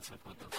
bine,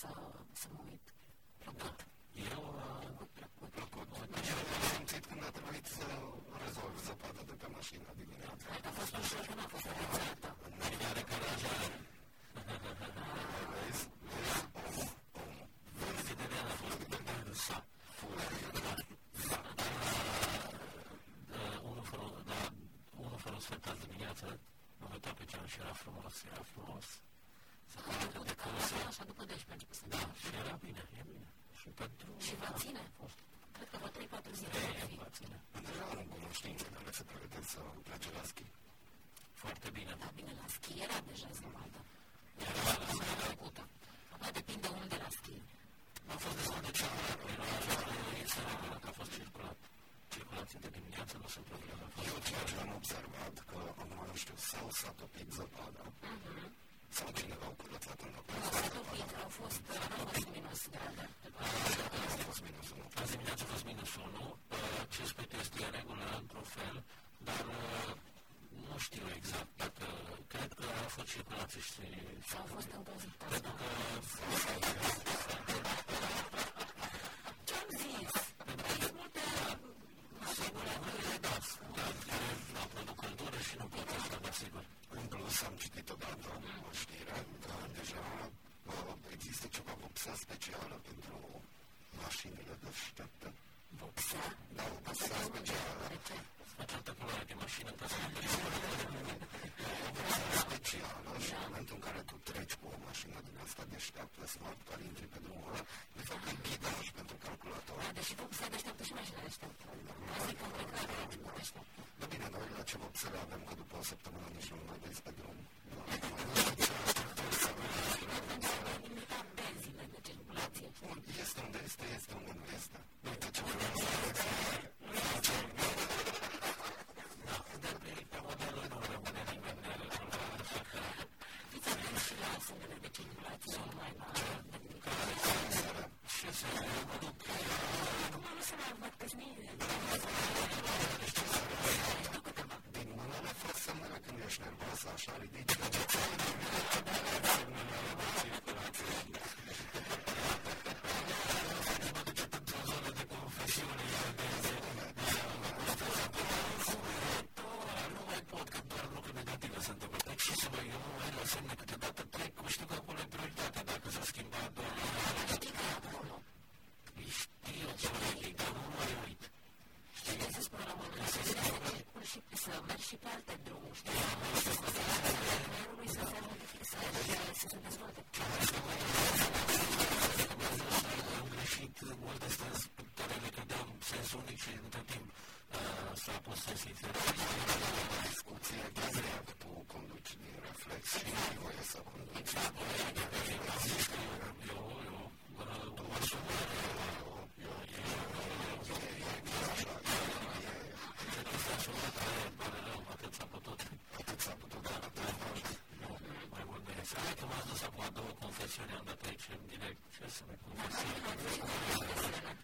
să, să mă uit. Plăcut. Eu, Plăcut, plăcut. Plăcut. Și am simțit când a trebuit să rezolv zăpada de pe mașină dimineața. Cred că a fost ușor, că n-a fost rețetă. are carajare. Vezi? Vezi? Omul, omul. Vezi de a fost sa. Unul fără, da, unul fără un sfert azi dimineață, m-am uitat pe ceam și era frumos, era frumos. Să pare că de Așa, călăse. așa după 12 a început să Da, meargă. și era bine, e bine. Și pentru... Și va ține. Cred că vreo 3-4 zile va E, fi. va ține. Deja am cunoștințe care se pregătesc să plece la schi. Foarte bine. Da, bine, la schi era deja zăpadă. Era la Săptămâna trecută. Acum depinde unde la schi. A fost destul de circulat, era așa că este regulă că a fost circulat. Circulație de dimineață nu sunt probleme. A fost Eu ceea ce am observat, că acum nu știu, sau s-a topit zăpada, sau cineva au curățat în locul Nu ăsta s-a topit, au fost, n-au fost minus grade. a fost minus unu. Azi dimineața a fost minus 1, 15 este în regulă într-un fel, dar uh, nu știu exact dacă, cred că a fost circulație și Sau au fost încălzite. pentru că Ce-am zis? Sunt multe asigurări. da, da, produc căldură și nu pot asta, dar sigur. În plus, am citit odată o știre că deja uh, există ceva vopsea specială pentru mașinile deștepte. Vopsea. Da, o vopsea specială, De ce? Face altă culoare de mașină ca să nu specială și în momentul în care tu treci cu o mașină din asta deșteaptă, smart, care intri pe drumul ăla, de fapt e ghidaj pentru calculator. Da, deși vopsea deșteaptă și mașina deșteaptă. Asta e complicat, nu deșteaptă. Da bine, noi la ce vopsele avem, că după o săptămână nici nu mai vezi pe drum. Limita benzile de circulație. Bun, este unde este, este unde nu este. Uite ce vreau să pe modelul nu rămâne nimeni nerezolvat, așa că Fiți atenți și la semnele de circulație, nu numai la ce să mă duc Acum nu se mai văd că din mână fă semnele când ești nervoasă, așa ridici. într-o zonă de confesiune nu mai pot, că doar lucruri negative se întâmplă. Dar ce să mai, eu nu mai la semne câteodată trec, știu că acolo e prioritatea, dacă s-a schimbat doar știi că e acolo. știu ce mai dar nu mai uit. Știi ce se spune la un moment dat? Să mergi și să mergi și pe alte drumuri, știi? Să se creierului să se modifice, să să se dezvolte. Am greșit multe stăzi pe care le credeam sens unic și între timp uh, s-a pus sens infinit. discuție grea că tu conduci din reflex și nu ai voie să conduci. Eu, eu, uh, o asumare, pare rău, atât s-a putut. Atât s-a putut da, Nu mai vorbesc. Hai că m-ați dus acum două confesiuni, am dat aici în direct. Ce să mai confesiuni?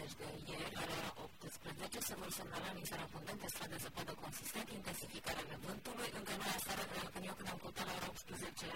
Deci de ieri, la ora 18, se vor semnala mixarea abundente, stradă zăpadă consistent, intensificarea vântului, încă nu aseară, când eu când am căutat la ora 18,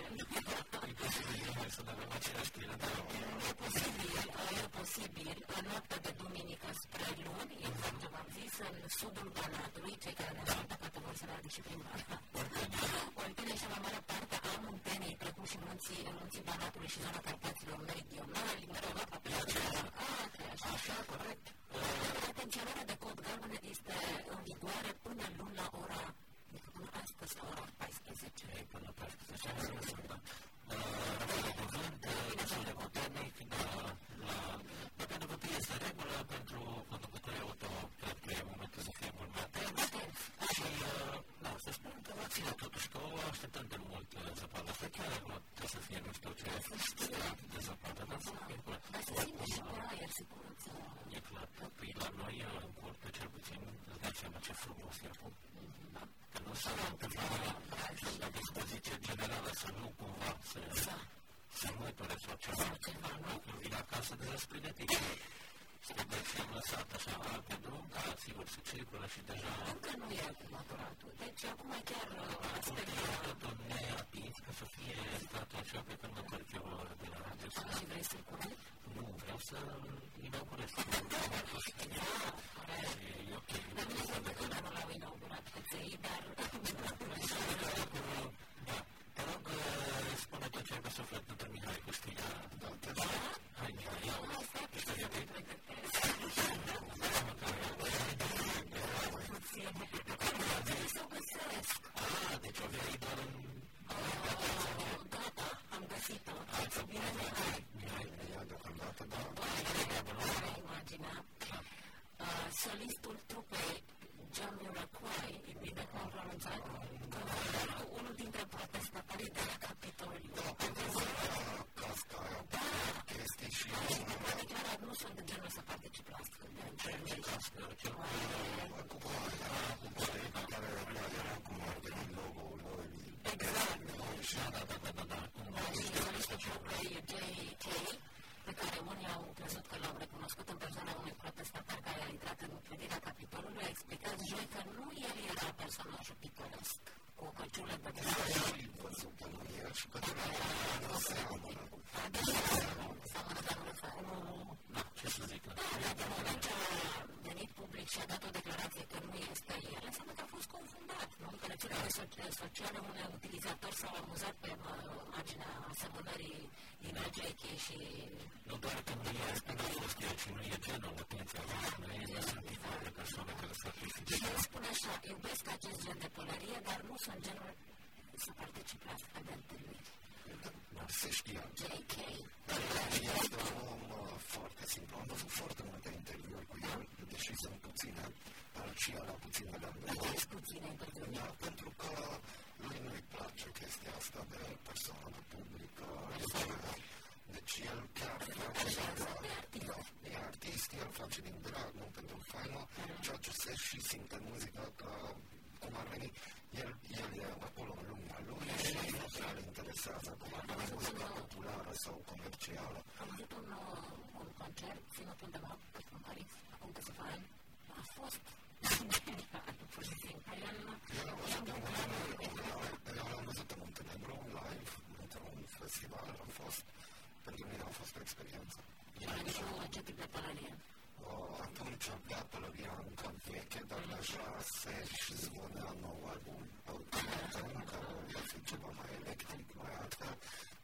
Solistul trupei John Muraquai, e bine cum am pronunțat, cu unul dintre protestatarii de la Capitoliu. Casca aia, chestii și... A declarat, nu sunt de genul să particip la astfel de întâlniri. Cu aia, cu aia, care era cum ar veni logo-ul lui. Exact. Da, da, da, da, da. Și solistul trupei J.K., pe care unii au crezut că l-au recunoscut în persoana unui protestatar care a intrat în clădirea Capitolului, a explicat joi că nu el era personajul pitoresc, cu o căciulă de Și văzut că nu e și că nu seamănă. seamănă, dar nu fa- nu Da, ce să zic, da. Dar de moment ce a venit public și a dat o declarație că nu este el, înseamnă că a fost confundat. Nu? Că rețelele so- sociale unui utilizator s-au amuzat pe uh, marginea asemănării dintre JK și Nu doar că nu e, că nu a fost el, ci nu e genul, atenție, nu e, nu sunt tipul de persoane care să sacrifice. Și el spune așa, iubesc acest gen de pălărie, dar nu sunt genul să particip la astfel de întâlniri. Se știa. JK. Este un om uh, foarte simplu. Am văzut foarte multe interviuri cu el, deși sunt puține, dar și el a puține de Vedeți puține interviuri. Da, pentru că lui nu-i place chestia asta de persoană publică. Deci el chiar face din drag. Da, e artist, el face din drag, nu pentru faimă, ceea ce se și simte în muzică că cum ar veni, el, el e acolo în lumea lui și nu prea îl interesează cum ar veni muzica populară sau comercială. Am văzut un, uh, un concert ținut undeva în Paris, acum câțiva ani. A fost genial, pur și simplu. El, i-am bucurat Eu l-am văzut în Muntenegru, live, într-un festival, a fost, pentru mine a fost o experiență. Iar ce tip de pălărie? Uh, atunci avea pălăria încă veche, dar deja se și zvonea nou album. Încă va fi ceva mai electric, mai altfel,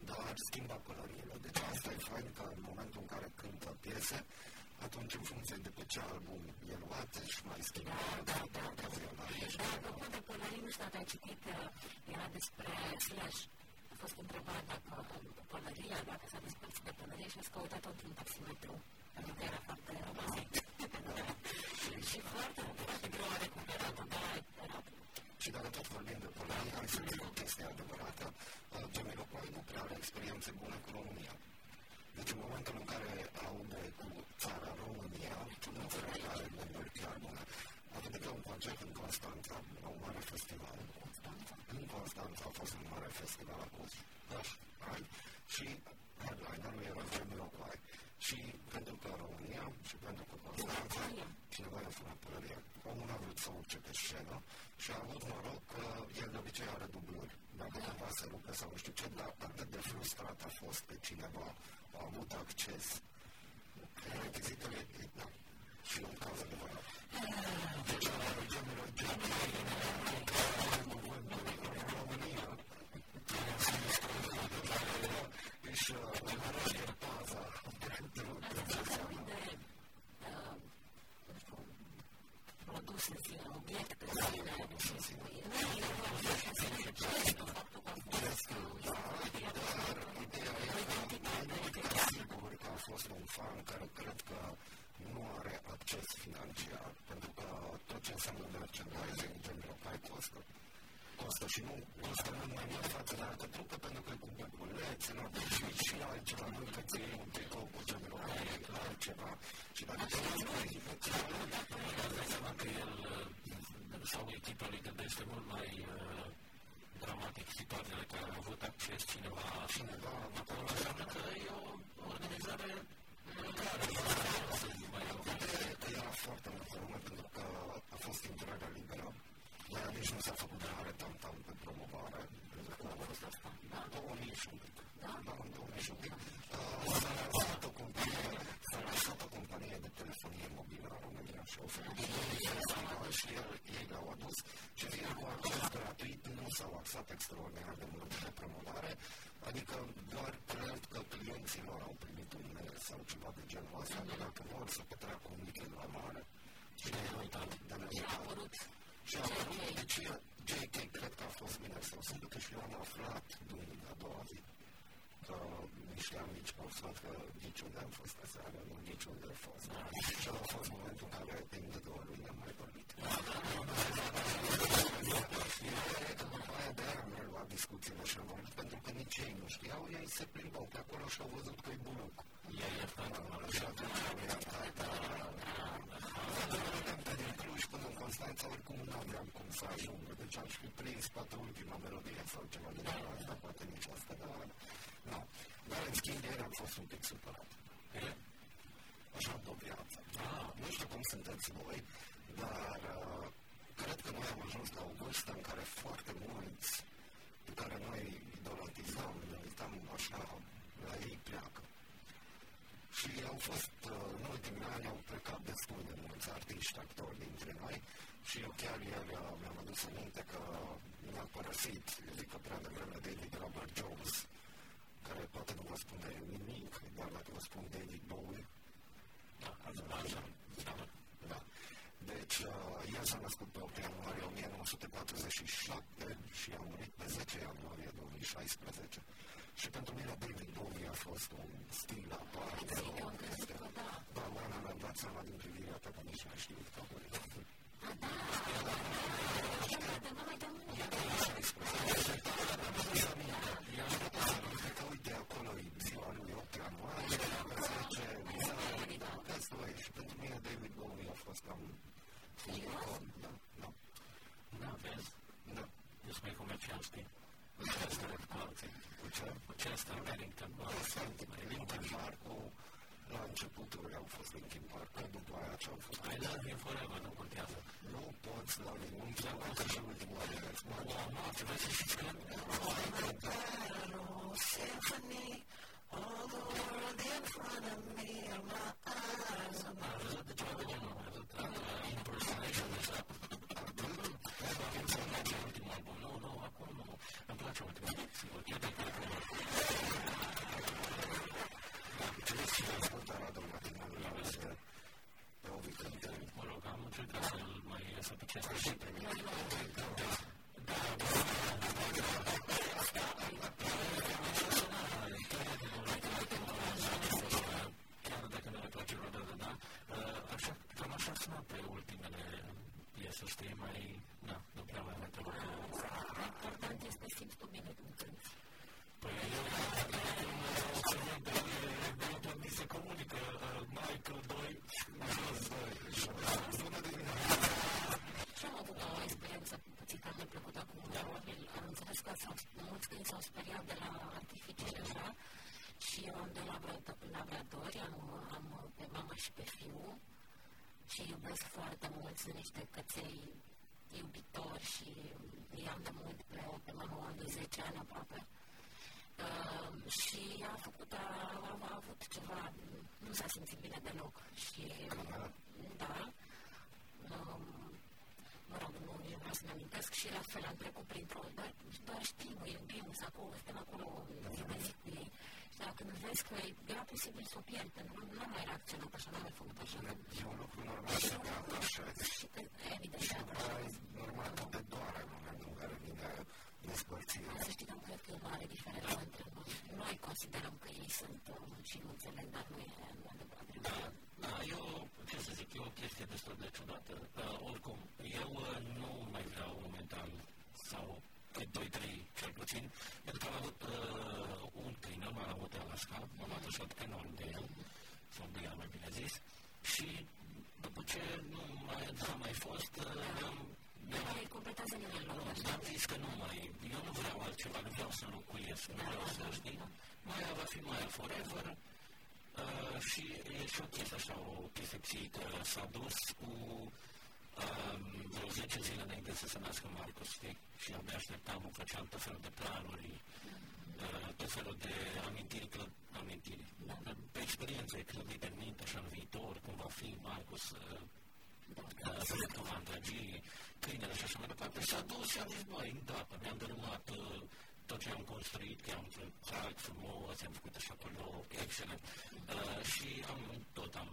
dar ar schimba pălăriile. Deci asta e fain că în momentul în care cântă piese, atunci în funcție de pe ce album e luat, își mai schimbă. Da, da, da. da. Dar apropo de pălării, nu știu dacă ai citit, era despre Slash. A fost întrebat dacă pălăria, dacă s-a despărțit de pălărie și a căutat-o într-un taximetru. Pentru că era foarte obosită. și foarte, foarte greu a recuperat-o, dar era și dacă tot vorbim de pălărie, hai să zic o chestie adevărată. Jamiroquai nu prea are experiențe bune cu România. Deci în momentul în care aude cu țara România, nu înțeleg că are gânduri chiar bune. A venit la un concert în Constanța, la un mare festival. În Constanța a fost un mare festival acuz. Ați. Și headlinerul era Jamiroquai. Și pentru că România și pentru că Constanța, cineva i-a furat pălăria. Omul a vrut să urce pe scenă și a avut noroc că el de obicei are dubluri. Dacă cumva se rupe sau nu știu ce, dar atât de frustrat a fost pe cineva, a avut acces. Rechizitele, da, și în cazul de vără. Deci, genul, genul, România, își are paza produse în sine, obiecte în sine, și nu e vorba de faptul că a fost sigur că a fost un fan care cred că nu are acces financiar, pentru că tot ce înseamnă merchandising, genul care costă. Costă și nu costă mult mai mult față de alte trupe pentru că cu buculețe, nu și, și altceva, nu că ți iei un tricou cu genul altceva și dacă te uiți la dai seama că el sau echipa lui gândește mult mai dramatic situațiile care au avut acces cineva. Cineva Netflix 1947 și a murit pe 10 ianuarie 2016. Și pentru mine David Bowie a fost un stil aparte. Da, și la fel am trecut printr-o, dar doar știm, îi iubim, să acolo, suntem acolo zi de zi cu ei. Și dacă când vezi că era posibil să o pierd, pentru că nu am mai reacționat așa, nu am mai făcut așa. E un lucru normal să te atașezi. Și te, evident, și după aia normal că te doare în momentul în care vine despărțirea. Să știi că nu cred că e o mare diferență între noi. Noi considerăm că ei sunt și nu înțeleg, dar nu e adevărat. Da, da, eu, ce să zic, e o chestie destul de ciudată. Uh, oricum, eu uh, nu mai vreau momentan sau pe 2-3 cel puțin, pentru că am avut uh, un câine, m-am avut Alaska, m-am atașat enorm de el, sau de el mai bine zis, și după ce nu mai, n-am mai fost, uh, am mai completează nimeni lor. Am zis că nu mai, eu nu vreau altceva, nu vreau să locuiesc, nu vreau să știi. Maia va fi Maia forever, Uh, și e și o chestie așa, o chestie psihică. S-a dus cu uh, vreo 10 zile înainte să se nască Marcus, știi? Și abia așteptam, o făceam tot felul de planuri, uh, tot felul de amintiri, clă- amintiri. Da. Pe experiență e clădit în minte și în viitor, cum va fi Marcus, uh, uh, să vedem că va îndrăgi câinele și așa mai departe. Și s-a dus și a zis, băi, da, mi-am dărâmat uh, tot ce am construit, că am trag frumos, am făcut așa acolo, excelent. Uh, și am, tot am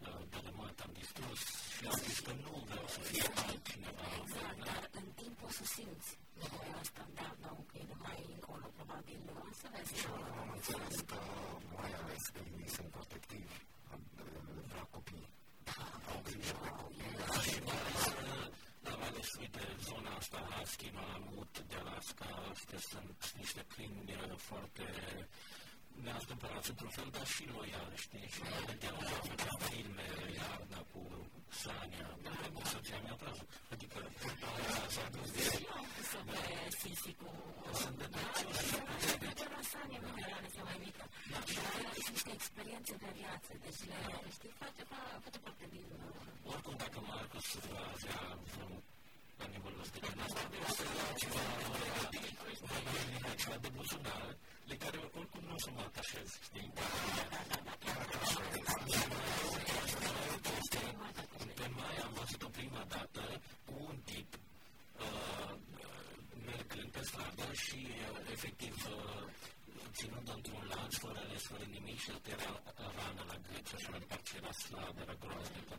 uh, dărâmat, am distrus și am zis că nu vreau să fie altcineva. Exact, dar în timp o să simți nevoia asta, da, da, ok, de mai încolo, probabil, să vezi. Și am înțeles că mai ales că ei sunt protectivi, vrea copii. Au grijă de copii. Și mai ales, am ales, uite, zona asta, Husky, Malamut, de Alaska, astea sunt niște câini foarte ne-a cumpărat într-un fel, dar și loial, știi? Și la vedeam că făceam filme, iarna cu Sania, pentru că soția mea trează. Adică s-a dus de... Să pe Sisi cu... Sunt de De la Sania, nu era cea mai mică. Dar și niște experiențe de viață, deci le, știi, face, face foarte bine. Oricum, dacă Marcus va avea vreun la nivelul ăsta, că n-a ceva, ceva de buzunar, de care oricum nu o să mă atașez, știi? Pe mai am văzut-o prima dată cu un tip uh, mergând pe stradă și uh, efectiv uh, ținând într-un lanț fără les, fără nimic și era rană la gât și așa mai departe și era slab, era groaznică.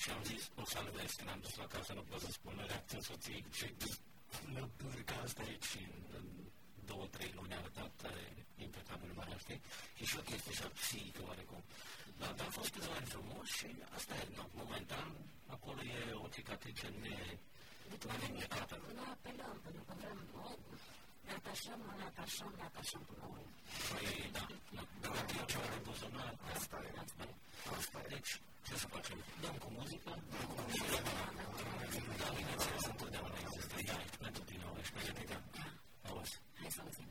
Și am zis, o salvez, când am dus la casă, nu pot să spun reacția soției și nu zic asta aici și în două, trei luni a arătat impecabil mai știi? Și și o chestie așa psihică oarecum. Dar, dar a fost câțiva ani frumos și asta e, no, momentan, acolo e o cicatrice ne... Neînnecată. Nu apelăm, pentru că vrem, ne atașăm, nu ne atașăm, ne atașăm până la urmă. Păi, da, da, dar e ceva de buzunar, Asta e. asta e. Asta e. Deci, ce să facem? Dăm cu muzică, dăm cu muzică, da, bineînțeles, întotdeauna există ea pentru tine, și pentru tine. Auzi, Hai să auzim.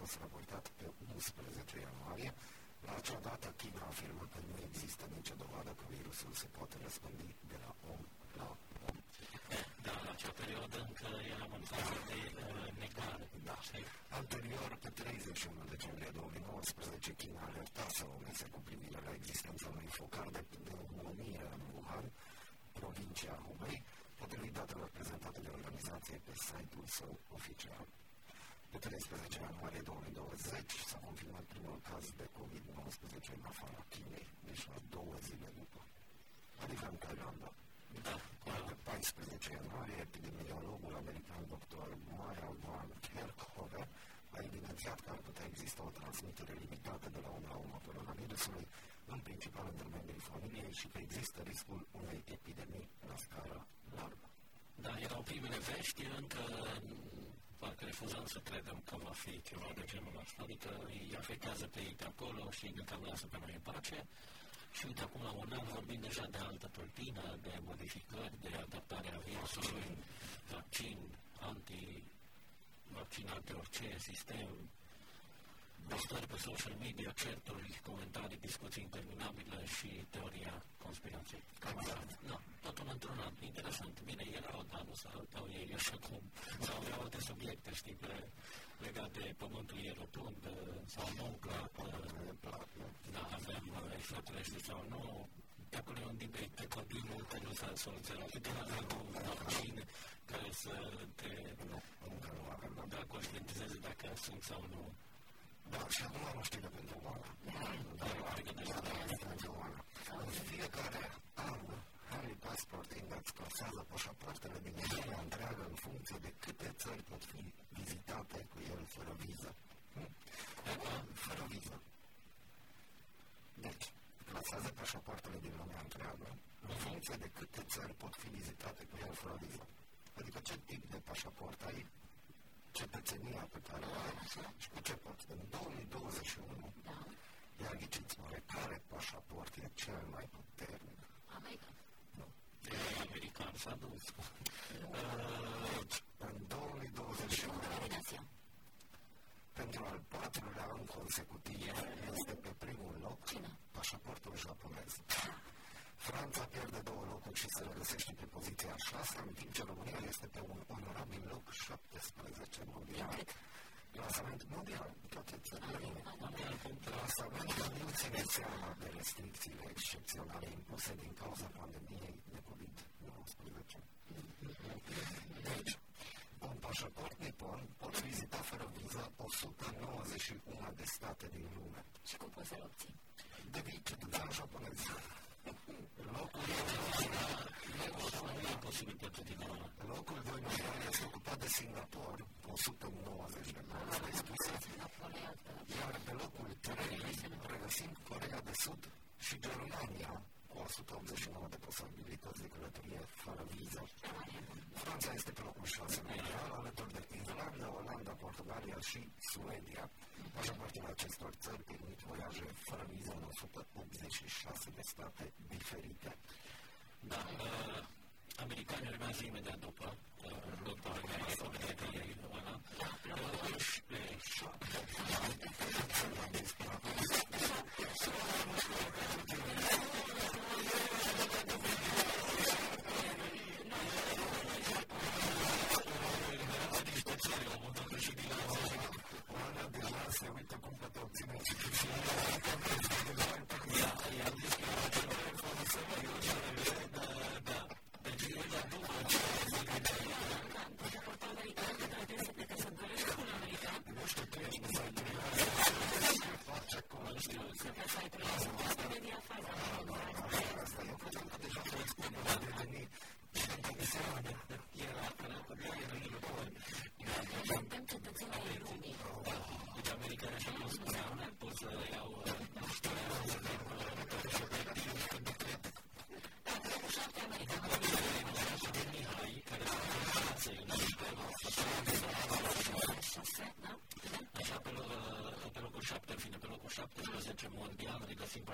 fost raportat pe 11 ianuarie. La acea dată, China a afirmat că nu există nicio dovadă că virusul se poate răspândi de la om la om. Da, la acea perioadă încă eram în fază de uh, negare. Da. Anterior, pe 31 decembrie 2019, China alertase OMS cu privire la existența unui focar de pneumonie în Wuhan, provincia Hubei, potrivit datelor prezentate de organizație pe site-ul său oficial. Pe 13 ianuarie 2020 s-a confirmat primul caz de COVID-19 în afara Chinei, deci la două zile după. Adică în Thailanda. Da. Pe 14 ianuarie, epidemiologul american dr. Maya Van Kerkhove a evidențiat că ar putea exista o transmitere limitată de la om la om a coronavirusului, în principal în domeniul familiei și că există riscul unei epidemii la scară largă. Da, erau primele vești, încă parcă refuzăm să credem că va fi ceva de genul ăsta, adică îi afectează pe ei de acolo și ne calmează pe noi în pace. Și uite, acum la un an vorbim deja de altă tulpină, de modificări, de adaptarea virusului, vaccin, anti vaccinat de orice sistem, postări pe social media, certuri, comentarii, discuții interminabile și teoria conspirației. Cam așa. Da, totul într-un an. Interesant. Bine, erau, dar nu s-au ei așa cum. Sau aveau alte subiecte, știi, pe, legate de pământul e rotund sau nu, plat, da, avem extraterestri sau nu, de acolo e un debate pe copilul care nu s-a soluționat. Câte avem un vaccin care să te da, conștientizeze dacă sunt sau nu. Da, și acum nu știu de pentru oameni. Da, adică de pentru oameni. În fiecare an, Harry Passport Index clasează pașapoartele din Uniunea întreagă în funcție de câte țări pot fi vizitate cu el fără viză. Fără viză. Deci, clasează pașapoartele din lumea întreagă în funcție de câte țări pot fi vizitate cu el fără viză. Adică ce tip de pașaport ai, cetățenia pe care o ai și cu ce poți. În 2021, da. iar ghiciți mă care pașaport e cel mai puternic? American. Nu. E american, s-a dus. În 2021, pentru al patrulea an consecutiv, este pe primul loc pașaportul japonez. Franța pierde două locuri și se regăsește pe poziția a șasea, în timp ce România este pe un onorabil loc 17 mondial. Clasament mondial, toate țările. Clasamentul nu ține seama de restricțiile excepționale impuse din cauza pandemiei de COVID-19. Deci, un pașaport nipon pot vizita fără viză 191 de state din lume. Și cum poți să-l obții? Devii cetățean japonez. Locul Locul 2 mondial este ocupat de Singapore, cu 190 de morți deschise, iar pe locul 3 regăsim Corea de Sud și Germania, cu 189 de posibilități de călătorie fără viză. Franța este pe locul 6 mondial, alături de Irlanda, Olanda, Portugalia și Suedia. Pașaportele acestor țări permit voiaje fără viză în 186 de state diferite. Da, uh, americanii urmează imediat după, după Republica Irlanda. După 7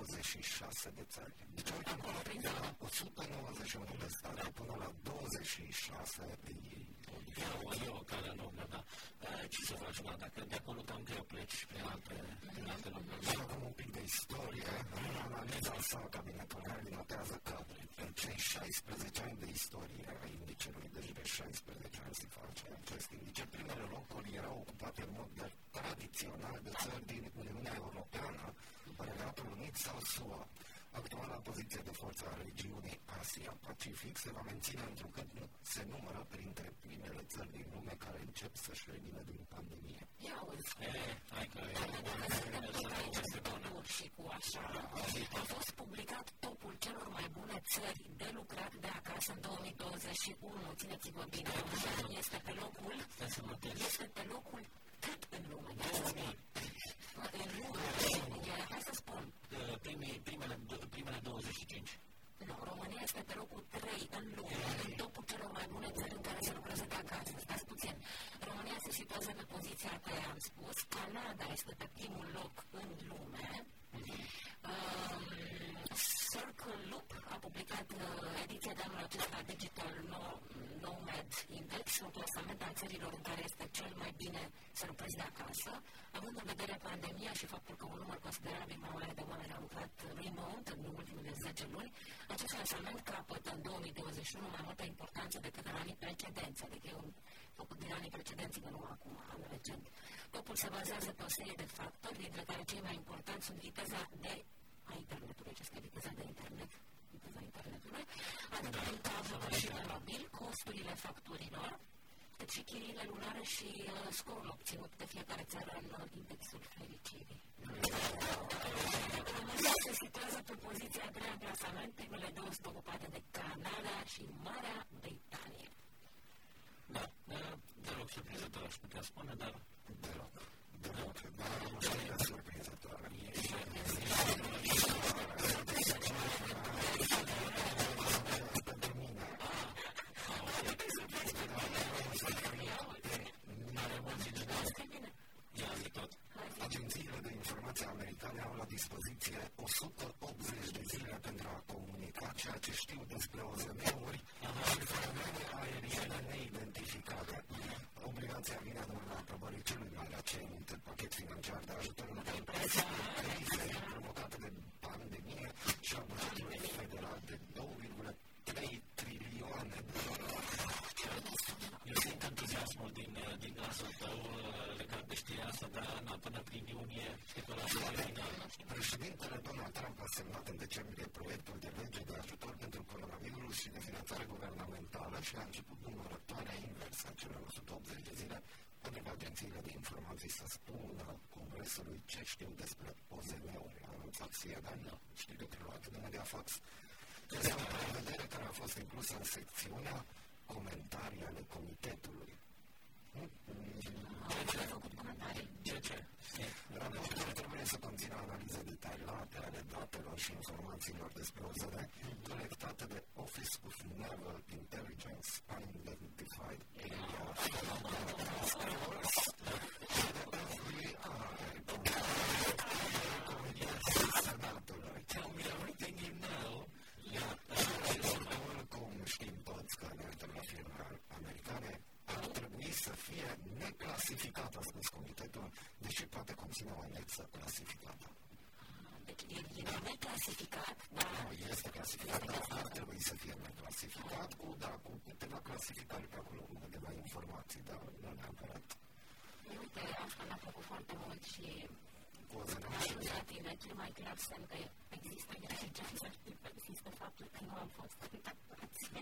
26 de țări. Deci, uite, de la 191 de state până la 26 de ei. E o, e o cale lungă, da. Ce să faci, da? Dacă de acolo cam greu pleci prin alte, prin alte locuri. Și acum un pic de istorie. În analiza sa, cabinetul Harry notează că în cei 16 ani de istorie a indicelui, deci de 16 ani se face acest indice, primele locuri erau ocupate în mod tradițional de țări din Uniunea Europeană, Regatul Unit sau SUA. Actuala poziție de forță a regiunii Asia-Pacific se va menține întrucât se numără printre primele țări din lume care încep să-și revină din pandemie. Ia uite. Hai că și cu așa. A fost publicat topul celor mai bune țări de lucrat de acasă în 2021. Țineți-vă bine, România este pe locul este pe locul cât în lume? În lume, hai să spun. Primii, primele, primele 25. Nu, România este pe locul 3 în lume, în topul celor mai bune țări în care se lucrează de acasă. Stați puțin. România se situează pe poziția pe am spus. Canada este pe primul loc în lume. Um, Circle Loop a publicat uh, ediția de anul acesta Digital Nomad Index, un clasament al țărilor în care este cel mai bine să lucrezi de acasă, având în vedere pandemia și faptul că un număr considerabil mai mare de oameni au lucrat remote în ultimele 10 luni, acest clasament capătă în 2021 mai multă importanță decât în anii precedenți, adică e un făcut din anii precedenți, nu acum, anul recent. Topul se bazează pe o serie de factori, dintre care cei mai importanți sunt viteza de a internetului, ce este viteza de internet, viteza internetului, atât în cablu și de mobil, costurile facturilor, cât și chiriile lunare și uh, scorul obținut de fiecare țară în uh, indexul fericirii. România se situează pe poziția a treia clasament, primele două sunt ocupate de Canada și Marea Britanie. Da, deloc surprinzător aș putea spune, dar deloc. Deloc, dar România surprinzătoare. Agențiile de informație americane au la dispoziție 180 de zile pentru a comunica ceea ce știu despre OZM-uri și fenomene aeriene neidentificate. Obligația vine în urma aprobării celui mai recent pachet financiar de ajutor în crize provocate de pandemie și a bugetului federal de 2,3 trilioane de dolari. Eu simt entuziasmul din, din glasul tău legat de știrea asta, dar na, până prin iunie speculația final. Președintele Donald Trump a semnat în decembrie proiectul de lege de ajutor pentru coronavirus și de finanțare guvernamentală și a început numărătoarea inversă a celor 180 de zile pentru ca agențiile de informații să spună Congresului ce știu despre OZM-uri. A anunțat CNN, știri preluate de Mediafax. Este o prevedere care a fost inclusă în secțiunea comentarii ale comitetului. Ce, ce? Raportul trebuie să conțină analize detaliate ale datelor și informațiilor despre OZM colectate de Office of Naval Intelligence Unidentified Area Tell me everything you know. Oricum știm toți că în altele firme americane ar trebui să fie neclasificată, a spus comitetul, deși poate conține o anexă clasificată. Deci e, e neclasificat, dar Nu, este clasificat, dar ar trebui să fie neclasificat cu, da, cu câteva clasificări pe acolo, cu câteva informații, dar nu neapărat. Uite, asta mi-a plăcut foarte mult și cu o zi la tine cel mai clar semn că există inteligență există faptul că nu am fost contactați.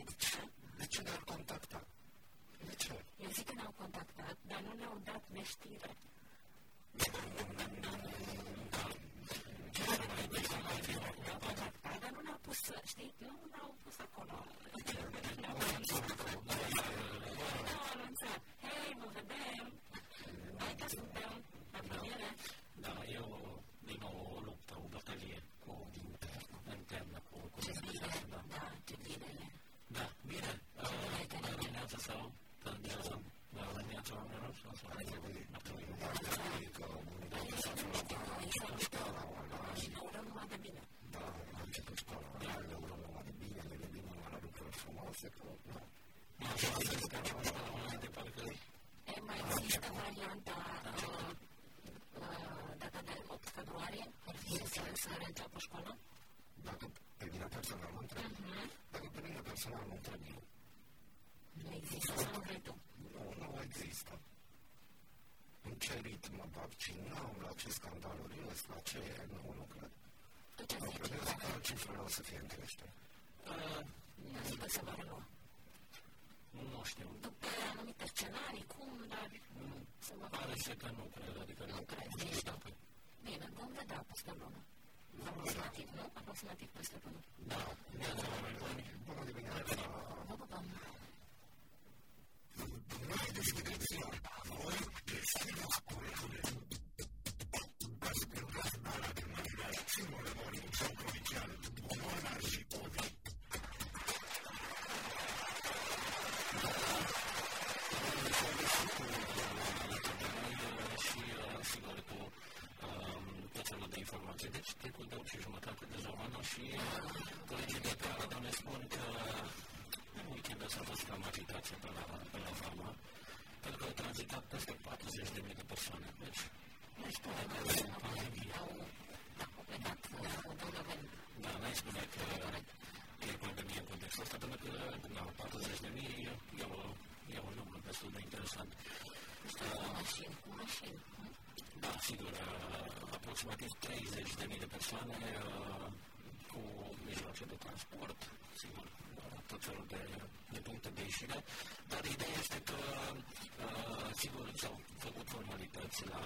De ce ne-ar contacta? De ce? Eu zic că ne-au contactat, dar nu ne-au dat neștire. Ne-au contactat, dar nu ne-au pus, știi, nu ne-au pus acolo. Ne-au anunțat, hei, vă vedem, hai că suntem la premiere. Da, eu, din nou, personal mă întreb. Uh-huh. Dacă pe mine personal mă întreb eu. Nu există sau nu vrei tu? Nu, nu există. În ce ritm mă vaccinăm, la ce scandaluri ies, la ce e, nu, nu cred. Tu ce zici? Cred că cifrele o să fie în creștere. Uh, nu zic că se va relua. Nu știu. După anumite scenarii, cum, dar se va Pare să că nu cred, adică nu cred. Bine, vom vedea peste lună. Aproximativ, nu? Aproximativ peste lună. Da, da, Bună dimineața! Vă pupăm! Voi deschideți curățurile. Ați cântat ala de mările singure morning sau provincial, Omoana și Ovi. Și, sigur, cu tot felul de informații. Deci, trecul de 8 și jumătate de zona și colegii de pe Arada ne spun că în weekend s-a fost cam agitație pe la, pe la Vama, pentru că au tranzitat peste 40.000 de persoane. Deci, nu știu dacă e pandemie. Da, n-ai spune că e pandemie în contextul ăsta, pentru că, da, 40.000 e, e un număr destul de interesant. Mașini, cu mașini. Da, sigur, aproximativ 30.000 de persoane cu mijloace de transport, sigur, tot felul de, de puncte de ieșire, dar ideea este că, sigur, s-au făcut formalități la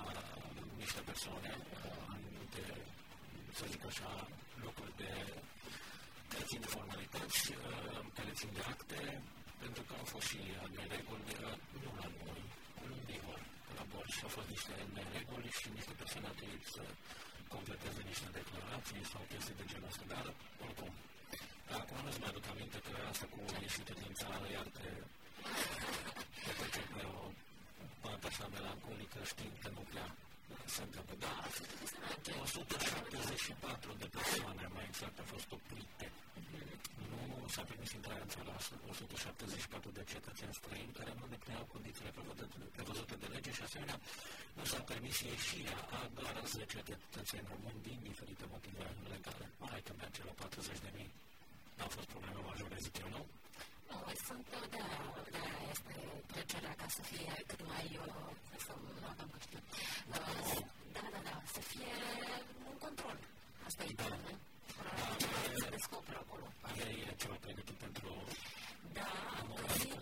niște persoane, anumite, să zic așa, locuri de care țin de formalități, care țin de acte, pentru că au fost și nereguli, nu la noi, în vigor la bord și au fost niște nereguli și niște persoane au trebuit să completeze niște declarații sau chestii de genul ăsta, dar oricum. Acum nu-ți mai aduc aminte că asta cu ieșitul din țară, iar te, te trece pe o parte așa melancolică, știind că nu prea se întâmplă. Da, 174 de persoane, mai exact, au fost oprite. Nu s-a permis intrarea în țara 174 de cetățeni străini care nu deplineau condițiile prevăzute de lege și asemenea nu s-a permis ieșirea a doar 10 cetățeni români din diferite motive legale. Hai că merge la 40 de mii. N-au fost probleme majore, zic eu, nu? Nu, sunt, da, da, este trecerea ca să fie cât mai, să nu avem, nu știu, da, da, da, să fie un control. Asta e da. nu? Se descoperă acolo. Aveai ceva pregătit pentru... Da, am găsit,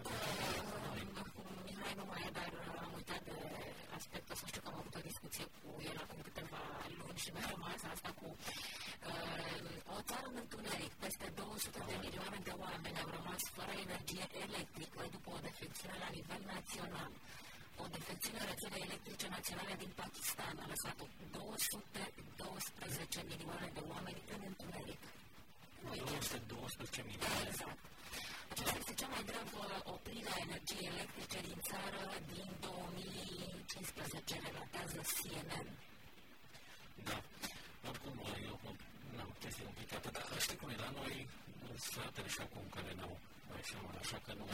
Mihai nu mai e, dar am uitat de aspectul ăsta, știu că am avut o discuție cu el acum câteva luni și mi-a rămas asta cu o țară în întuneric, peste 200 de milioane de oameni au rămas fără energie electrică după o defecțiune la nivel național. O defecțiune a rețelei electrice naționale din Pakistan a lăsat 212 milioane de oameni în întuneric. 212 milioane? Exact. Aceasta este cea mai gravă oprire a energiei electrice din țară din 2015, relatează CNN. Da. Oricum, eu n-am chestii complicate, dar știi cum e la noi, fratele și acum care n-au mai seama, așa că nu...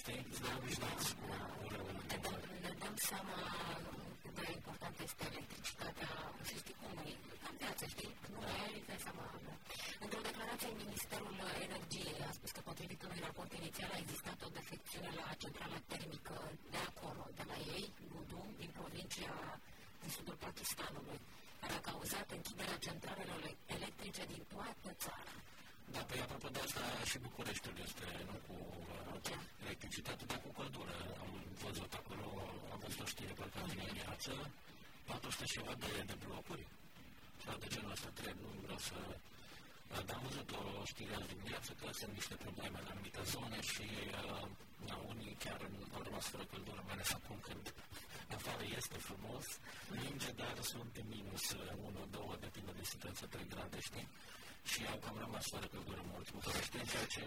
Știi, ne obișnuiți cu răul. Ne dăm seama cât de importantă este electricitatea și știi cum e, ca în viață, știi, nu ai, dai seama, nu. Într-o declarație, Ministerul Energiei a spus că potrivit unui raport inițial a existat o defecțiune la centrala termică de acolo, de la ei, Ludu, din provincia din sudul Pakistanului, care a cauzat închiderea centralelor electrice din toată țara. Da, păi apropo de asta și Bucureștiul este, nu cu uh, electricitate, dar cu căldură. Am văzut acolo, am văzut o știre pe care dimineață, 400 și ceva de, de blocuri. Sau de genul ăsta trebuie, nu vreau să... Dar am văzut o știre azi dimineață că sunt niște probleme în anumite zone și uh, da, unii chiar au rămas fără căldură, mai ales acum când afară este frumos, ninge, dar sunt în minus 1-2, depinde de situația 3 grade, știi? și au cam rămas fără căldură mult București, ceea ce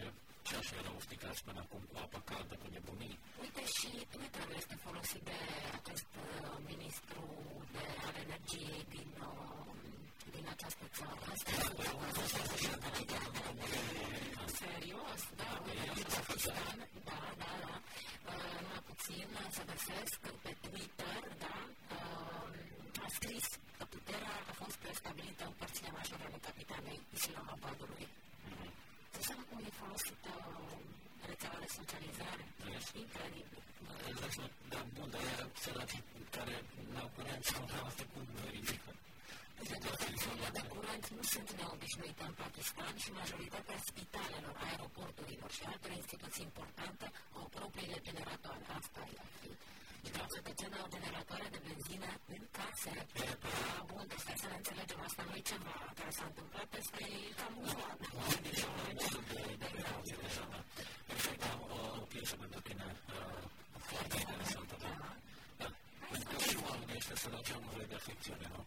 și așa erau sticați până acum cu apă caldă, cu nebunii. Uite și Twitter este folosit de acest uh, ministru de al energiei din, uh, din această țară. Serios, da, Pakistan, da, da, da. Uh, mai puțin să găsesc pe Twitter, da, uh, a scris că puterea a fost stabilită în părțile majore ale capitalei Islamabadului. folosit rețeaua de socializare. Incredibil. Da, bun, dar ea săracii care n-au curent sau n-au asta cum verifică. Telefoanele de curent nu sunt neobișnuite în Pakistan și majoritatea spitalelor, aeroporturilor și altor instituții importante au propriile generatoare. Asta e. Deci cetățenii au generatoare de benzină în case. Bun, deci trebuie să ne înțelegem, asta nu e ceva care s-a întâmplat peste cam ușor. Perfect, am o piesă pentru tine foarte interesantă. Da. Pentru că și oamenii ăștia săraci au nevoie de afecțiune, nu?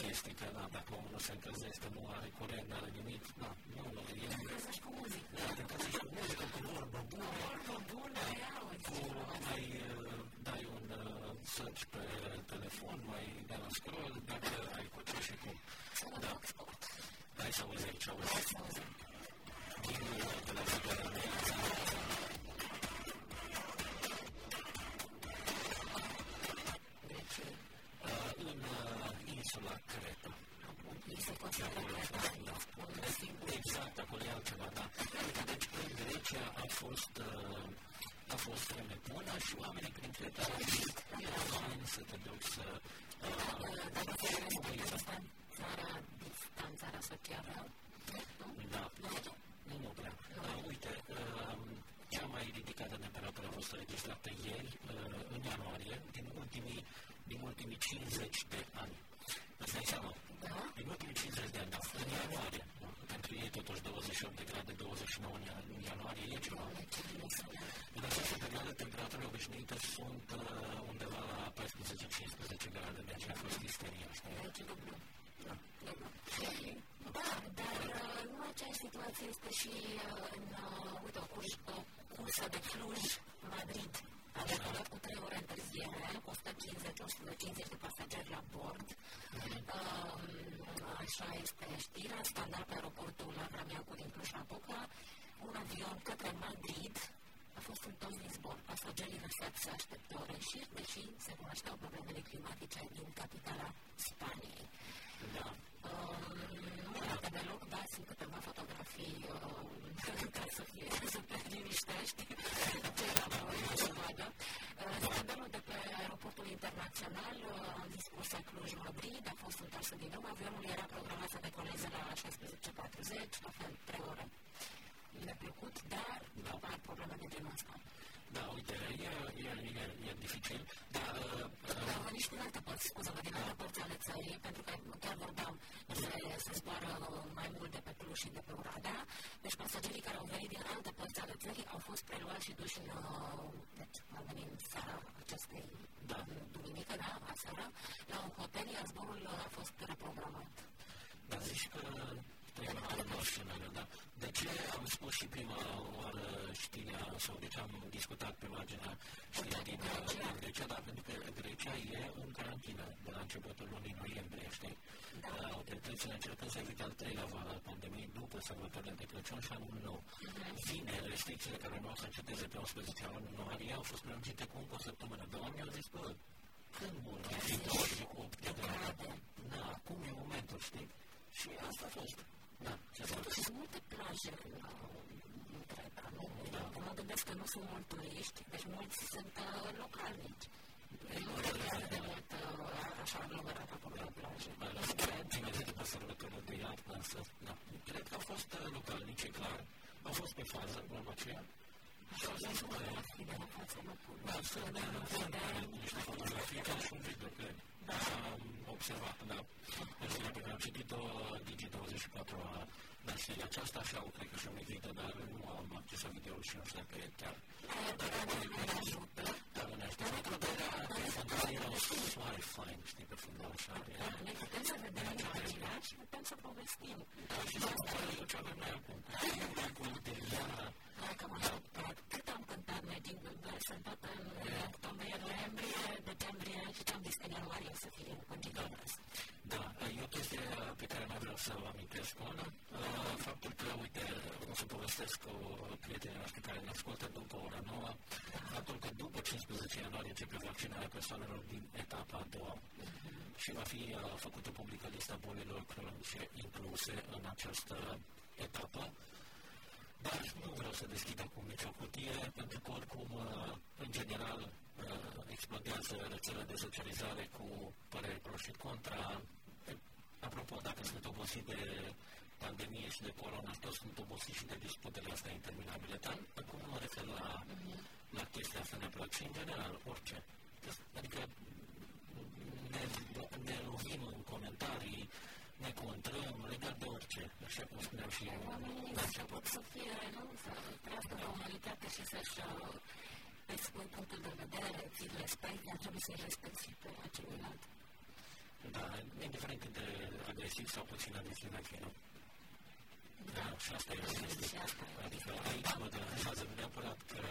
chestii, că da, dacă omul nu se încălzește, nu are curent, nu are nimic, da, nu, nu, e... Te încălzești cu muzică. Da, te încălzești cu muzică, cu vorbă bună. Vorbă bună, ia uite. Mai dai un search pe telefon, mai dai un scroll, dacă ai cu ce și cum. Da. Hai să auzi aici, auzi. Hai să auzi. Din de la fiecare insula Creta. Exact, acolo e altceva, da. Deci, în Grecia a fost, a fost vreme bună și oamenii prin Creta erau fain să te duci să... Țara, distanțarea socială, Da, nu prea. Uite, cea mai ridicată temperatură a fost registrată ieri, în ianuarie, din ultimii, din ultimii 50 de ani. Asta înseamnă, din ultimii 50 de ani, în ianuarie, pentru ei totuși 28 de grade, 29 în ianuarie, e ceva. În această perioadă, temperaturile obișnuite sunt undeva la 14-15 grade, deci a fost isteria, știi? Da, dar nu aceeași situație este și în, uite, o cursă de Cluj-Madrid. A decolat cu 3 ore întârziere, cu 150-150 de pasageri la bord. Așa este știrea, standard pe aeroportul la Bramiacu din Cluj-Napoca, un avion către Madrid a fost întors din zbor. Pasagerii lăsați să aștepte ore și, deși se cunoșteau problemele climatice din capitala Spaniei. Da. Nu arată deloc, dar sunt câteva fotografii ca să fie super liniște, știi, ce era să vadă. Scandalul de pe aeroportul internațional, am zis cursa Cluj-Madrid, a fost întoarsă din nou, avionul era programat să decoleze la 16.40, la fel 3 ore. Le-a plăcut, dar Da. apar probleme de genul ăsta. Da, uite, e, e, e, e dificil, dar Au venit și din alte părți, scuză-mă, din alte părți ale țării, pentru că chiar vorbeam, se, se zboară mai mult de pe Cluj și de pe Oradea, deci pasagerii care au venit din alte părți ale țării au fost preluați și duși în, uh, deci au venit în seara acestei Da. duminică, da, aseară, la un hotel, iar zborul a fost reprogramat. Dar zici că trebuie să cunoaștem, da. De ce am spus și prima oară știrea, sau de ce am discutat pe marginea știrea din, din Grecia, da, pentru că Grecia e în carantină de la începutul lunii noiembrie, știi? Da. Autoritățile să încercăm să evite al treilea val al pandemiei după sărbătorile de Crăciun și anul nou. Vineri, restricțiile care urmau să înceteze pe 11 ianuarie au fost prelungite cu încă o săptămână. Dar oamenii au zis, bă, când vor fi 28 de grade? Da, acum e momentul, știi? Și asta a fost. Da, și asta a fost. Sunt multe plaje în, în Creta, nu? Că mă gândesc că nu sunt mulți turiști, deci mulți sunt uh, localnici. Nu e de mult uh, așa aglomerat acolo la plajă. Mai ales că ține de după sărbătorile de iarnă, însă, da. Cred că au fost uh, localnici, e clar. Au fost pe fază, vorba aceea. Și au zis, bă, de la fața locului. da, să vedem, să vedem niște fotografii, ca și un video, cred. Am observat, da. Deci, pe care am citit-o, Digi24 a dat seria aceasta și au, cred că și-o merită, dar nu am accesat video-ul și nu știu dacă e chiar. Dar nu ne ajută. Dar era o soare fain, știi, pe fundal așa. era- Ne putem să vedem imaginea și putem să povestim. Și asta e ce avem noi acum. Mai cu Iana, Hai că m-am așteptat. Cât am cântat noi din Băl, sunt tot în octombrie, noiembrie, decembrie și ce am zis că în ianuarie o să fie în Gigamas. Da, e o chestie pe care mai vreau să o amintesc, Oana. Faptul că, uite, o să povestesc cu prietenii noștri care ne ascultă după ora nouă, faptul că după 15 ianuarie începe vaccinarea persoanelor din etapa a doua și va fi uh, făcută publică lista bolilor cronice incluse în această etapă, dar nu vreau să deschid acum nicio cutie, pentru că oricum, în general, explodează rețele de socializare cu păreri pro și contra. Apropo, dacă sunt obosit de pandemie și de corona, toți sunt obosiți și de disputele astea interminabile, dar acum nu mă refer la, la chestia asta neapărat, ci în general, orice. Adică ne, ne lovim în comentarii, ne contrăm legat de orice, așa cum spuneam și eu. Oamenii la pot să fie, nu, să trăiască ca umanitate și să-și expun punctul de vedere, ți-l respecti, dar trebuie să-i respecti și pe celuilalt. Da, indiferent cât de agresiv sau puțin agresiv ai fi, nu? Da, și asta e Adică aici mă deranjează neapărat că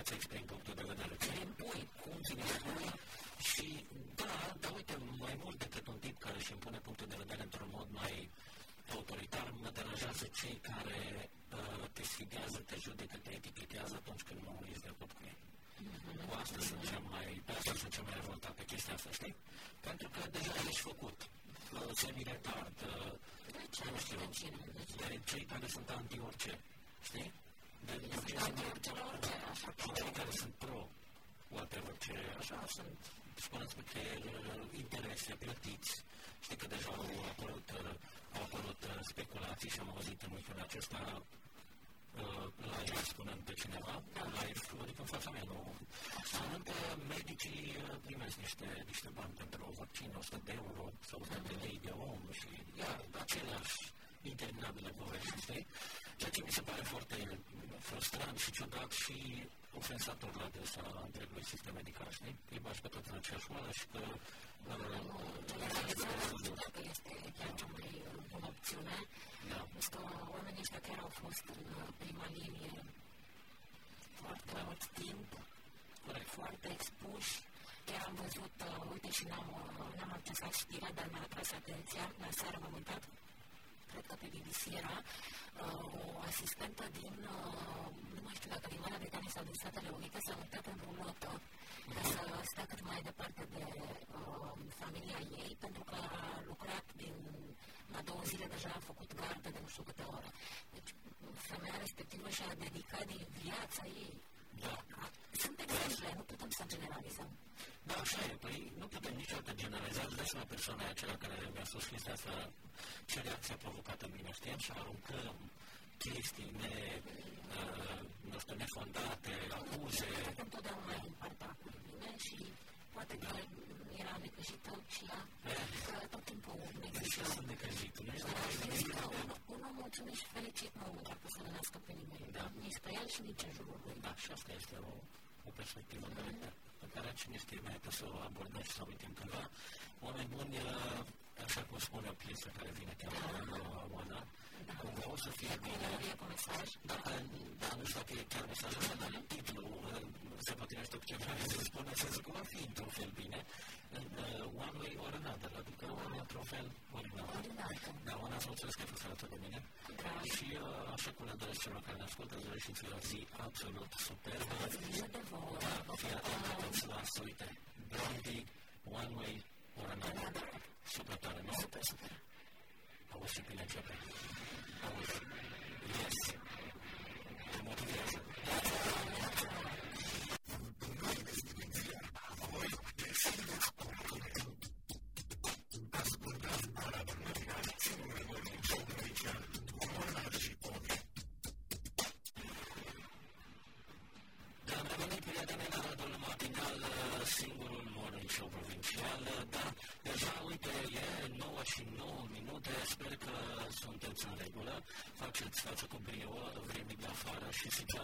îți exprim punctul de vedere. Ce impui, cum ți impui și da, dar uite, mai mult decât un tip care își impune punctul de vedere într-un mod mai autoritar, mă deranjează cei care uh, te sfidează, te judecă, te etichetează atunci când nu ești de acord cu ei. Cu asta sunt cel mai, pe asta sunt cel mai revoltat pe chestia asta, știi? Pentru că deja ești făcut. Uh, semi-retard, uh, nu știu, de cei care sunt anti-orice, știi? De, de cei anti-orice la orice, așa. Și cei care sunt pro whatever ce așa sunt, spuneți că interese plătiți. Știi că deja au apărut, au apărut speculații și am auzit în weekend acesta live spunând pe cineva, live, adică în fața mea, nu, spunând că medicii primesc niște, niște bani pentru o vaccin, 100 de euro sau 100 de lei de om și iar aceleași interminabile povești, știi? Ceea ce mi se pare foarte frustrant și ciudat și ofensator la adresa întregului sistem medical, știi? Îi bași pe toți în aceeași oală și că... Dacă este chiar cea mai bună opțiune, da. că oamenii ăștia chiar au fost în prima linie foarte mult timp, foarte expuși. Chiar am văzut, uh, uite și n-am, uh, n-am accesat știrea, dar mi-a atras atenția, la seară m-am uitat, cred că pe BBC era, uh, o asistentă din, uh, nu mai știu dacă din Marea Britanie sau din Statele Unite, s-a mutat în rulotă ca să stea cât mai departe de uh, familia ei, pentru că a lucrat din la două zile deja a făcut gardă de nu știu câte ore. Deci femeia respectivă și-a dedicat din viața ei. Da. Sunt exemple, nu putem să generalizăm. Da, așa e. Păi nu putem niciodată generaliza. Îți dai seama persoana aceea care mi-a spus chestia asta, ce reacție a provocat în mine, știam și aruncăm chestii ne, uh, nu știu, nefondate, acuze. Întotdeauna din partea mine și poate că era necăjită și ea, că tot timpul necăjită. Și sunt necăjit, nu ești Un om mulțumit și fericit nu încearcă să rănească pe nimeni. Da. Nici pe el și nici în jurul lui. Da, și asta este o, o perspectivă mm-hmm. pe care cine știe mai să o abordăm și să o uităm cândva. Oameni buni, așa cum spune o piesă care vine chiar la Oana, cumva o să fie bine. Dacă, da, nu știu dacă e chiar mesajul ăsta, dar titlul se potrivește cu ce vreau să spun, să zic că va fi într-un fel bine, în uh, one way or another, adică într-un fel ori în altul. Da, Oana, să mulțumesc că ai fost alături de mine. Și uh, așa cum le doresc celor care ne ascultă, îți doresc și ție o zi absolut superbă. Da, fii atent toți la suite. Blondie, one way or another. Super tare, nu? Super, super. Auzi și bine începe. Auzi. Yes.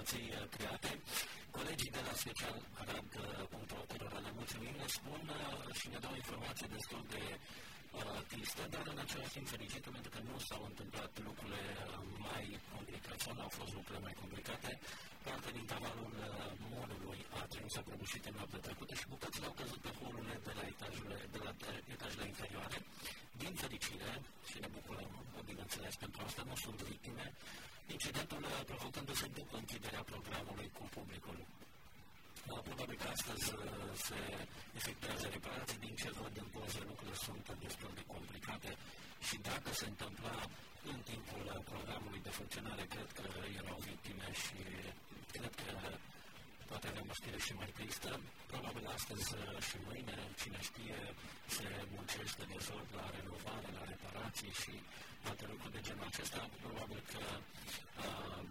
Și situații create. Colegii de la Special Arad.ro, cărora le mulțumim, ne spun și ne dau informații destul de tristă, dar în același timp fericită pentru că nu s-au întâmplat lucrurile mai complicate sau nu au fost lucrurile mai complicate. Parte din tavanul molului a trebuit să prăbușit în noaptea trecută și bucățile au căzut pe holurile de la etajele, de la etajele inferioare. Din fericire, și ne bucurăm, bineînțeles, pentru asta nu sunt victime, incidentul provocându-se după închiderea programului cu publicul. Probabil că astăzi se efectuează reparații. Din ce văd în poze, lucrurile sunt destul de complicate și dacă se întâmpla în timpul programului de funcționare cred că erau victime și cred că poate avem o știre și mai tristă. Probabil astăzi și mâine, cine știe, se muncește de zor la renovare, la reparații și alte lucruri de genul acesta. Probabil că uh,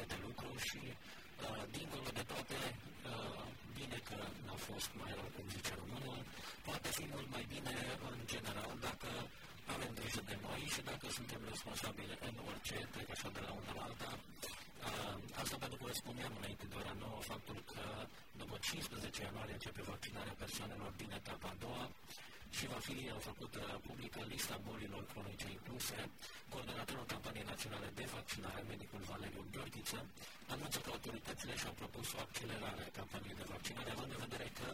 e de lucru și uh, dincolo de toate, uh, bine că n-a fost mai rău, cum zice românul, poate fi mult mai bine în general dacă avem grijă de noi și dacă suntem responsabili în orice, trec așa de la una la alta. Uh, asta pentru că spuneam înainte de ora nouă faptul că după 15 ianuarie începe vaccinarea persoanelor din etapa a doua și va fi făcută publică lista bolilor cronice incluse. Coordonatorul campaniei naționale de vaccinare, medicul Valeriu Gheorghiță, anunță că autoritățile și-au propus o accelerare a campaniei de vaccinare, având în vedere că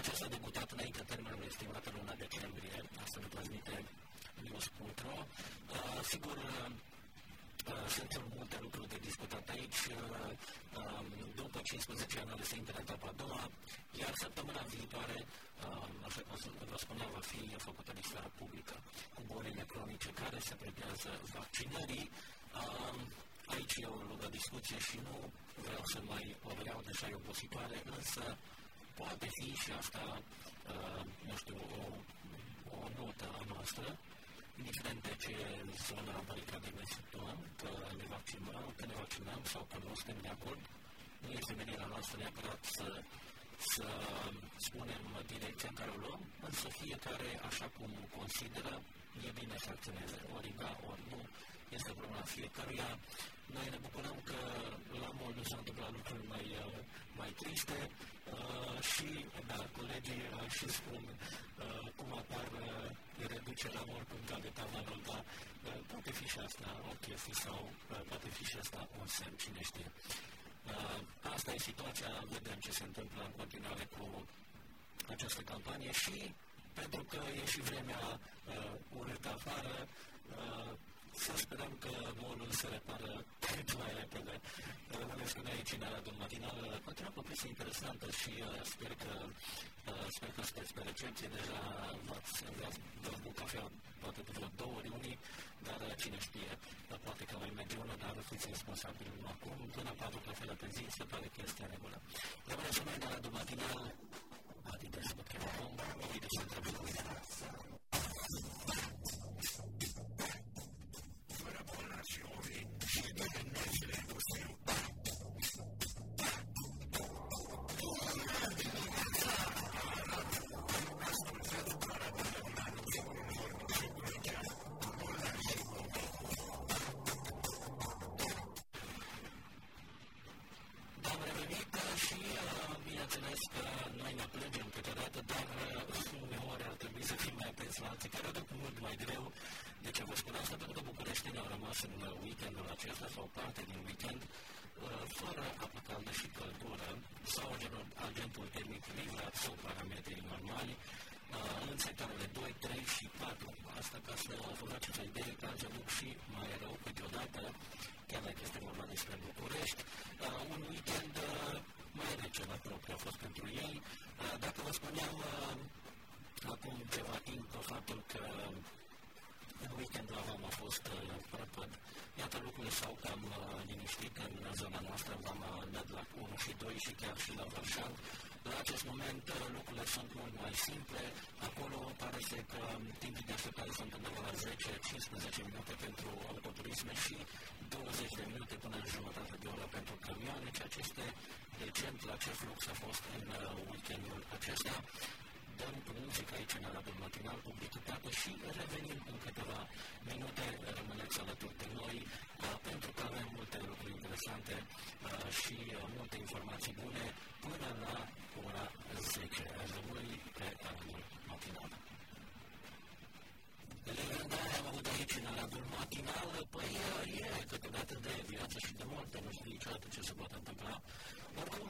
aceasta a debutat înainte termenului estimat în luna decembrie. Asta ne transmite news.ro. Uh, sigur, uh, sunt multe lucruri de discutat aici. După 15 ani se intră etapa a doua, iar săptămâna viitoare, așa cum vă spuneam, va fi făcută lista publică cu bolile cronice care se pretează vaccinării. Aici e o lungă discuție și nu vreau să mai o vreau deja e opositoare, însă poate fi și asta, nu știu, o, o notă a noastră, indiferent de ce zonă baricade ne situăm, că ne vaccinăm, că ne vaccinăm sau că nu suntem de acord, nu este menirea noastră neapărat să, să spunem direcția în care o luăm, însă fiecare, așa cum consideră, e bine să acționeze, ori da, ori nu, este problema fiecăruia. Noi ne bucurăm că la mult nu s-au întâmplat lucruri mai, mai triste uh, și, da, colegii uh, și spun uh, cum apar uh, reducerea oricum de tavanul, dar uh, poate fi și asta o chestie sau uh, poate fi și asta un semn, cine știe. Uh, asta e situația, vedem ce se întâmplă în continuare cu această campanie și pentru că e și vremea uh, urâtă afară, uh, să sperăm că bolul se repară cât mai repede. Ne spune aici în Aradul Matinal, continuă o piesă interesantă și uh, sper că uh, sper că sunteți pe recepție, deja v-ați dat cu cafea poate de vreo două ori unii, dar uh, cine știe, poate că mai merge una, dar fiți responsabili acum, până patru cafele pe zi, se pare că este în regulă. Rămâne să mai de Aradul Matinal, Adidas, Băcheam, Adidas, Întrebări. simple. Acolo pare să că timpii de așteptare sunt undeva la 10-15 minute pentru autoturisme și 20 de minute până în jumătate de oră pentru camioane, ceea ce este decent la ce flux a fost în uh, weekendul acesta. Dăm muzică aici în Aradul Matinal, publicitate și revenim în câteva minute. Rămâneți alături de noi uh, pentru că avem multe lucruri interesante uh, și multe informații bune până la ora 10. Rămâi pe Aradul Matinal. Legătura am avut aici în Aradul Matinal, păi e câteodată de viață și de moarte, nu știu niciodată ce se poate întâmpla. Oricum,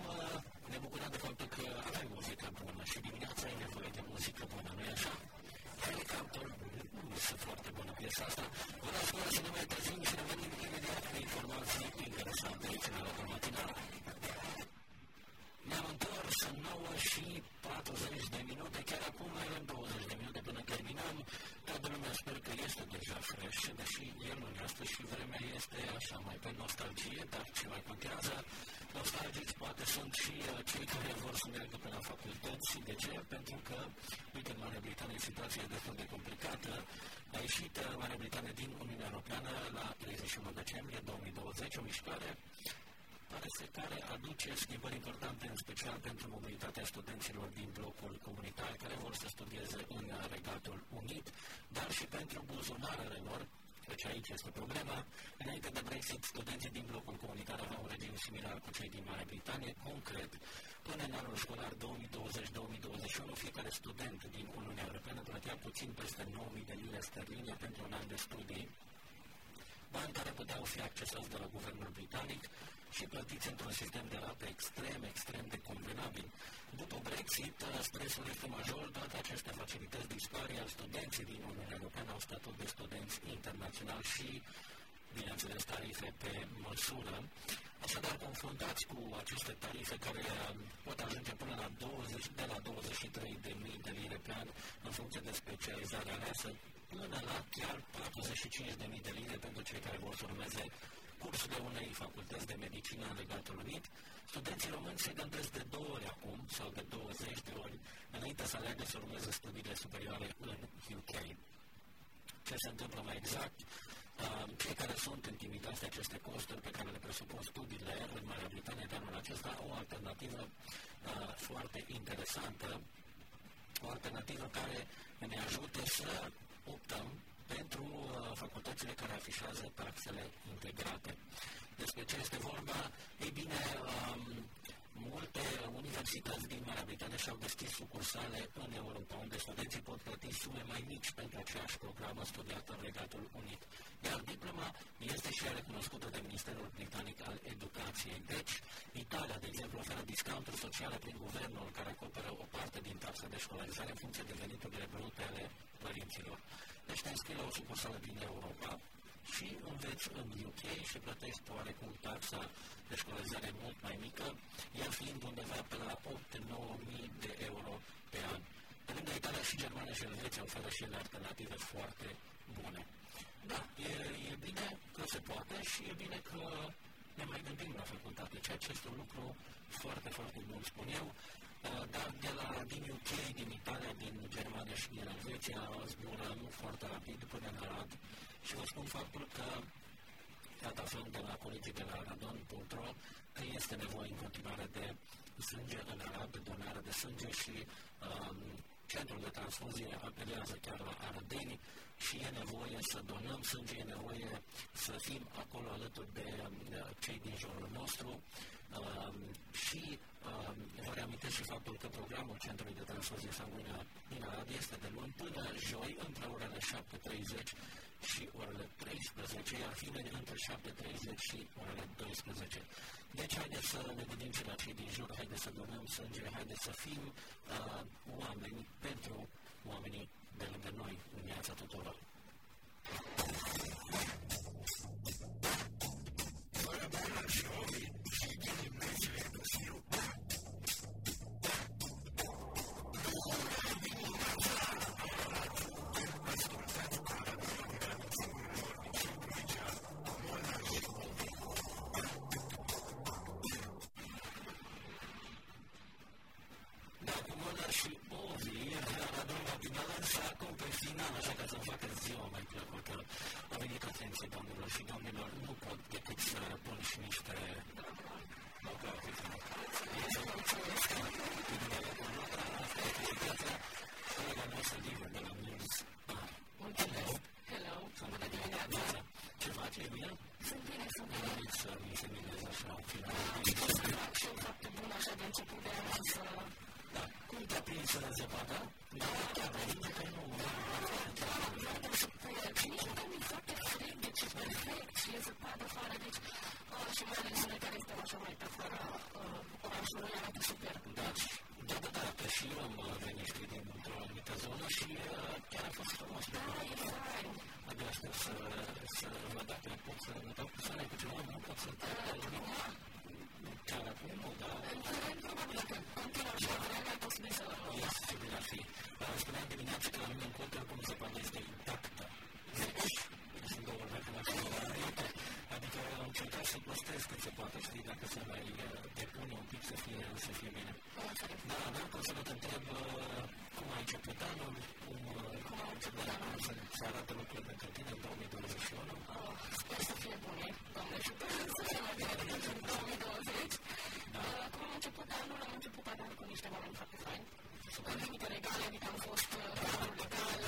ne bucurăm de faptul că avem muzică bună și dimineața ai nevoie de muzică bună, nu-i așa? Helicopter, este foarte bună piesa asta. Vă las să ne mai trezim și revenim imediat cu informații interesante aici în Aradul Matinal. Ne-am întors în 9 și 40 de minute, chiar acum mai avem 20 de minute până terminăm. Toată lumea sper că este deja fresh, deși noastră și vremea este așa mai pe nostalgie, dar ce mai contează, nostalgici poate sunt și uh, cei care vor să meargă pe la facultăți. De ce? Pentru că, uite, în Marea Britanie situația e destul de complicată. A ieșit uh, Marea Britanie din Uniunea Europeană la 31 decembrie 2020, o mișcare pare să care aduce schimbări importante, în special pentru mobilitatea studenților din blocul comunitar care vor să studieze în Regatul Unit, dar și pentru buzunarele lor, deci aici este problema. Înainte de Brexit, studenții din blocul comunitar aveau un regim similar cu cei din Marea Britanie. Concret, până în anul școlar 2020-2021, fiecare student din Uniunea Europeană plătea puțin peste 9.000 de lire sterline pentru un an de studii, bani care puteau fi accesați de la guvernul britanic și plătiți într-un sistem de rate extrem, extrem de convenabil. După Brexit, stresul este major, toate aceste facilități dispar, iar studenții din Uniunea Europeană au statut de studenți internaționali și, bineînțeles, tarife pe măsură. Așadar, confruntați cu aceste tarife care pot ajunge până la 20, de la 23.000 de lire pe an în funcție de specializarea aleasă, până la chiar 45.000 de lire pentru cei care vor să urmeze cursurile unei facultăți de medicină în Regatul Unit, studenții români se gândesc de două ori acum sau de 20 de ori înainte să aleagă să urmeze studiile superioare în UK. Ce se întâmplă mai exact? Uh, cei care sunt intimidați de aceste costuri pe care le presupun studiile în Marea Britanie de anul acesta au o alternativă uh, foarte interesantă, o alternativă care ne ajută să optăm pentru uh, facultățile care afișează taxele integrate. Despre ce este vorba? Ei bine, um, multe universități din Marea Britanie și-au deschis sucursale în Europa, unde studenții pot plăti sume mai mici pentru aceeași programă studiată în Regatul Unit. Iar diploma este și ea recunoscută de Ministerul Britanic al Educației. Deci, Italia, de exemplu, oferă discounturi sociale prin guvernul care acoperă o parte din taxa de școlarizare în funcție de veniturile brute ale părinților. Deci te înscrii la o sucursală din Europa și înveți în UK și plătești oarecum taxa de școlarizare mult mai mică, ea fiind undeva pe la 8-9 de euro pe an. Pe lângă Italia și Germania și Elveția oferă și ele alternative foarte bune. Da, e, e bine că se poate și e bine că ne mai gândim la facultate, ceea ce este un lucru foarte, foarte bun, spun eu, dar de la, din UK, din Italia, din Germania și din Elveția zburăm foarte rapid până în Arad și vă spun faptul că iată aflăm de la colegii de la radon.ro că este nevoie în continuare de sânge în Arad, de donare de sânge și um, centrul de transfuzie apelează chiar la Ardeni și e nevoie să donăm sânge, e nevoie să fim acolo alături de, de cei din jurul nostru uh, și uh, vă reamintesc și faptul că programul Centrului de Transfuzie Sanguină din Arad este de luni până joi între orele 7.30 și orele 13, iar finele între 7.30 și orele 12. Deci haideți să ne gândim și la cei din jur, haideți să donăm sânge, haideți să fim uh, oameni pentru oamenii de lângă noi în viața tuturor. Și și mai greu și le se poate afară. Deci, uh, și mai ales noi care suntem așa mai pe afară, uh, orașul ăla arată super. Da, da, da, da, că și eu am venit, știi, dintr-o anumită zonă și uh, chiar a fost frumos. Da, e fain. Abia aștept să, să văd dacă pot să mă dau cu sale cu ceva, nu pot să te Chiar acum, nu, da. Probabil că întâi așa vreme a fost să... Este, bine ar fi. Spuneam dimineața că la mine în contă, cum se poate, este intactă. Deci, înainte. Adică am încercat să păstrez cât se poate, știi, dacă se mai depune un pic să fie, să fie bine. Da, dar pot să vă întreb cum a început anul, cum, cum a început anul, să se arată lucrurile pentru tine în 2021. Sper să fie bune, Doamne ajută, să fie mai bine decât în 2020. Cum a început anul, am început anul cu niște oameni foarte faini. În limite legale, adică am fost anul legal,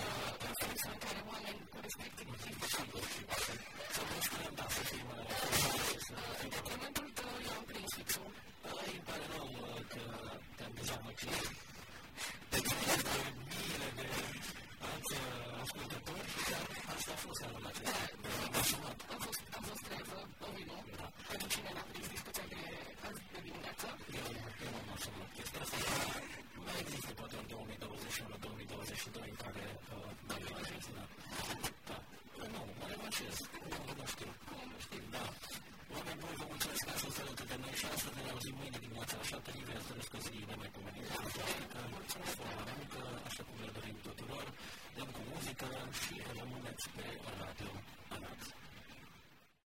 în sensul în care oameni cu respectiv Să vă spunem, da, să fim în detrimentul tău, eu am prins fixul. îi pare rău că te-am dezamăgit. Miile de alți ascultători și chiar asta a fost anul acesta. Am fost, am fost trevă, Domino, pentru cine n-a prins discuția de azi de dimineață. Eu, eu nu am asumat chestia asta. Mai există poate în 2021-2022 în care mai revanșez, da. Da. Nu, mă revanșez. Nu, nu știu. Nu știu, da. Oameni buni, vă mulțumesc că ați fost alături de noi și astăzi ne auzim mâine dimineața la 7 live. Asta răscă zi nemaipomenită. Mulțumesc foarte muncă, așa cum le dorim